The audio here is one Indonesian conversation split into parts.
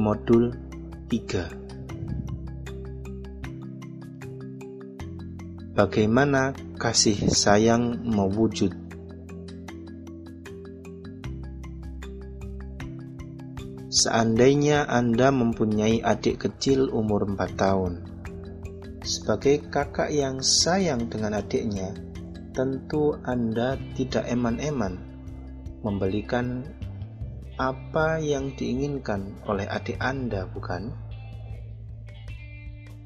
modul 3 Bagaimana kasih sayang mewujud? Seandainya Anda mempunyai adik kecil umur 4 tahun Sebagai kakak yang sayang dengan adiknya Tentu Anda tidak eman-eman membelikan apa yang diinginkan oleh adik Anda, bukan?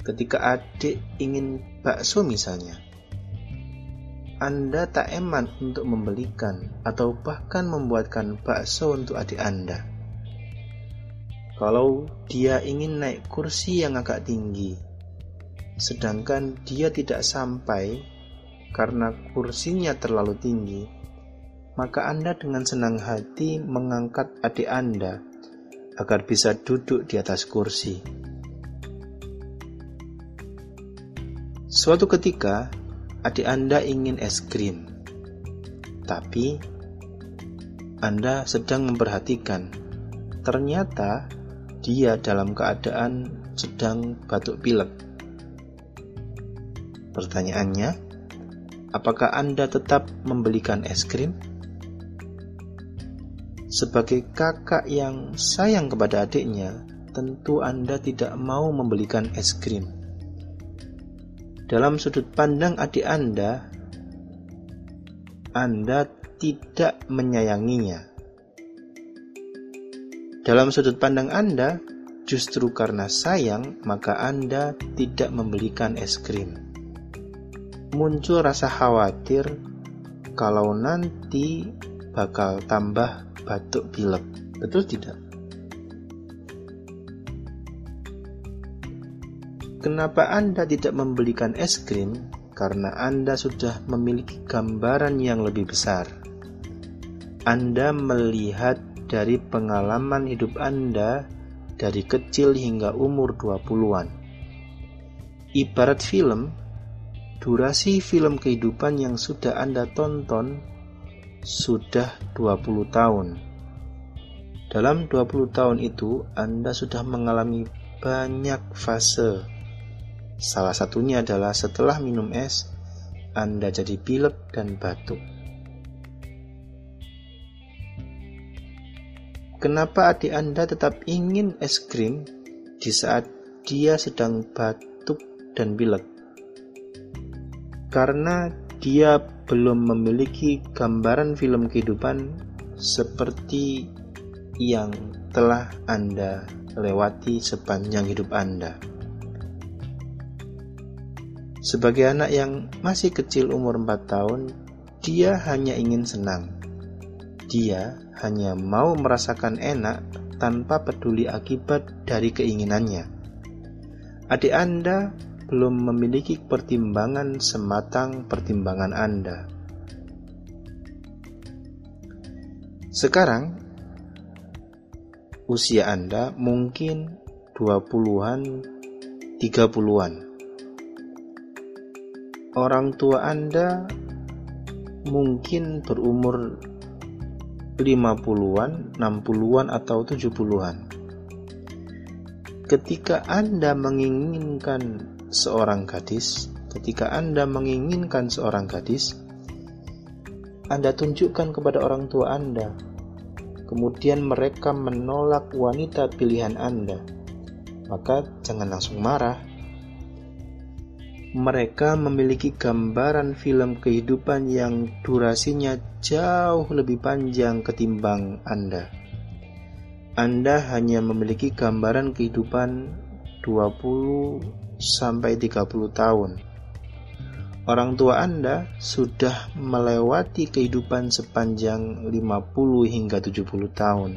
Ketika adik ingin bakso misalnya, Anda tak eman untuk membelikan atau bahkan membuatkan bakso untuk adik Anda. Kalau dia ingin naik kursi yang agak tinggi, sedangkan dia tidak sampai karena kursinya terlalu tinggi, maka Anda dengan senang hati mengangkat adik Anda agar bisa duduk di atas kursi. Suatu ketika, adik Anda ingin es krim, tapi Anda sedang memperhatikan, ternyata dia dalam keadaan sedang batuk pilek. Pertanyaannya, apakah Anda tetap membelikan es krim? Sebagai kakak yang sayang kepada adiknya, tentu Anda tidak mau membelikan es krim. Dalam sudut pandang adik Anda, Anda tidak menyayanginya. Dalam sudut pandang Anda, justru karena sayang, maka Anda tidak membelikan es krim. Muncul rasa khawatir kalau nanti bakal tambah batuk pilek. Betul tidak? Kenapa Anda tidak membelikan es krim? Karena Anda sudah memiliki gambaran yang lebih besar. Anda melihat dari pengalaman hidup Anda dari kecil hingga umur 20-an. Ibarat film, durasi film kehidupan yang sudah Anda tonton sudah 20 tahun. Dalam 20 tahun itu, Anda sudah mengalami banyak fase. Salah satunya adalah setelah minum es, Anda jadi pilek dan batuk. Kenapa adik Anda tetap ingin es krim di saat dia sedang batuk dan pilek? Karena dia belum memiliki gambaran film kehidupan seperti yang telah Anda lewati sepanjang hidup Anda. Sebagai anak yang masih kecil umur 4 tahun, dia hanya ingin senang. Dia hanya mau merasakan enak tanpa peduli akibat dari keinginannya. Adik Anda belum memiliki pertimbangan sematang pertimbangan Anda. Sekarang, usia Anda mungkin 20-an, 30-an. Orang tua Anda mungkin berumur 50-an, 60-an atau 70-an. Ketika Anda menginginkan seorang gadis, ketika Anda menginginkan seorang gadis, Anda tunjukkan kepada orang tua Anda. Kemudian mereka menolak wanita pilihan Anda. Maka jangan langsung marah. Mereka memiliki gambaran film kehidupan yang durasinya jauh lebih panjang ketimbang Anda. Anda hanya memiliki gambaran kehidupan 20 sampai 30 tahun. Orang tua Anda sudah melewati kehidupan sepanjang 50 hingga 70 tahun.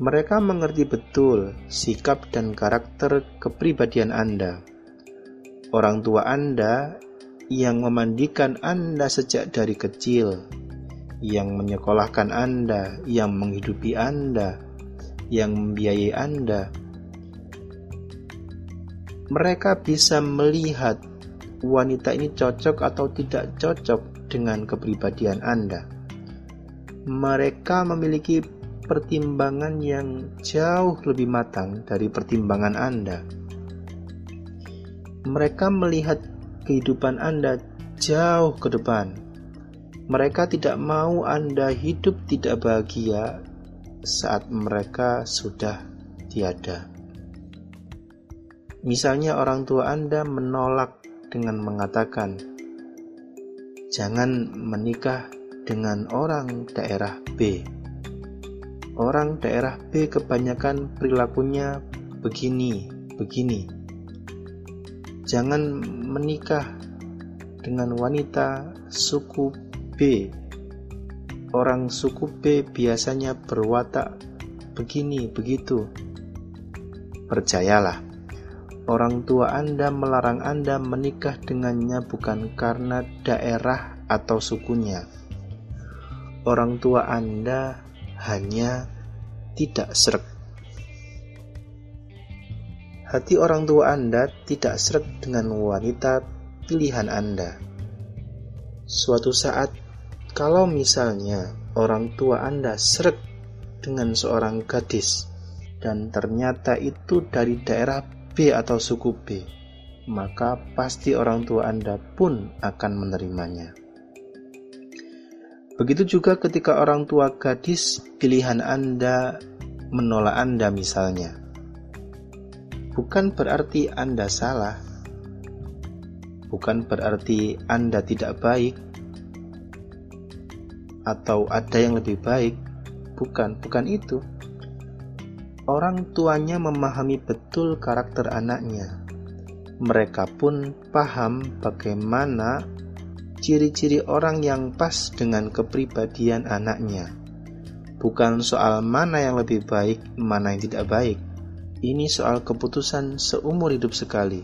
Mereka mengerti betul sikap dan karakter kepribadian Anda. Orang tua Anda yang memandikan Anda sejak dari kecil, yang menyekolahkan Anda, yang menghidupi Anda, yang membiayai Anda, mereka bisa melihat wanita ini cocok atau tidak cocok dengan kepribadian Anda. Mereka memiliki pertimbangan yang jauh lebih matang dari pertimbangan Anda. Mereka melihat kehidupan Anda jauh ke depan. Mereka tidak mau Anda hidup tidak bahagia saat mereka sudah tiada. Misalnya, orang tua Anda menolak dengan mengatakan, "Jangan menikah dengan orang daerah B." Orang daerah B kebanyakan perilakunya begini, begini. Jangan menikah dengan wanita suku B. Orang suku B biasanya berwatak begini, begitu. Percayalah, orang tua Anda melarang Anda menikah dengannya bukan karena daerah atau sukunya. Orang tua Anda hanya tidak seret. Hati orang tua Anda tidak seret dengan wanita pilihan Anda. Suatu saat, kalau misalnya orang tua Anda seret dengan seorang gadis, dan ternyata itu dari daerah B atau suku B, maka pasti orang tua Anda pun akan menerimanya. Begitu juga ketika orang tua gadis pilihan Anda menolak Anda misalnya. Bukan berarti Anda salah, bukan berarti Anda tidak baik atau ada yang lebih baik. Bukan, bukan itu. Orang tuanya memahami betul karakter anaknya. Mereka pun paham bagaimana ciri-ciri orang yang pas dengan kepribadian anaknya. Bukan soal mana yang lebih baik, mana yang tidak baik. Ini soal keputusan seumur hidup sekali.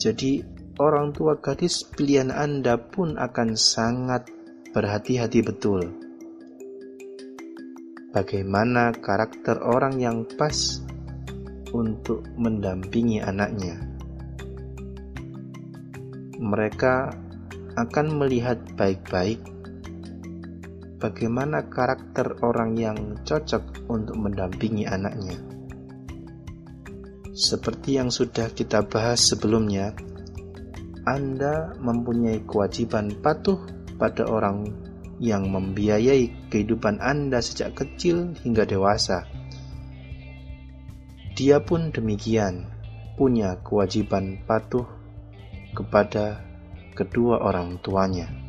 Jadi, orang tua gadis pilihan Anda pun akan sangat berhati-hati betul. Bagaimana karakter orang yang pas untuk mendampingi anaknya? Mereka akan melihat baik-baik bagaimana karakter orang yang cocok untuk mendampingi anaknya. Seperti yang sudah kita bahas sebelumnya, anda mempunyai kewajiban patuh pada orang yang membiayai kehidupan Anda sejak kecil hingga dewasa. Dia pun demikian, punya kewajiban patuh kepada kedua orang tuanya.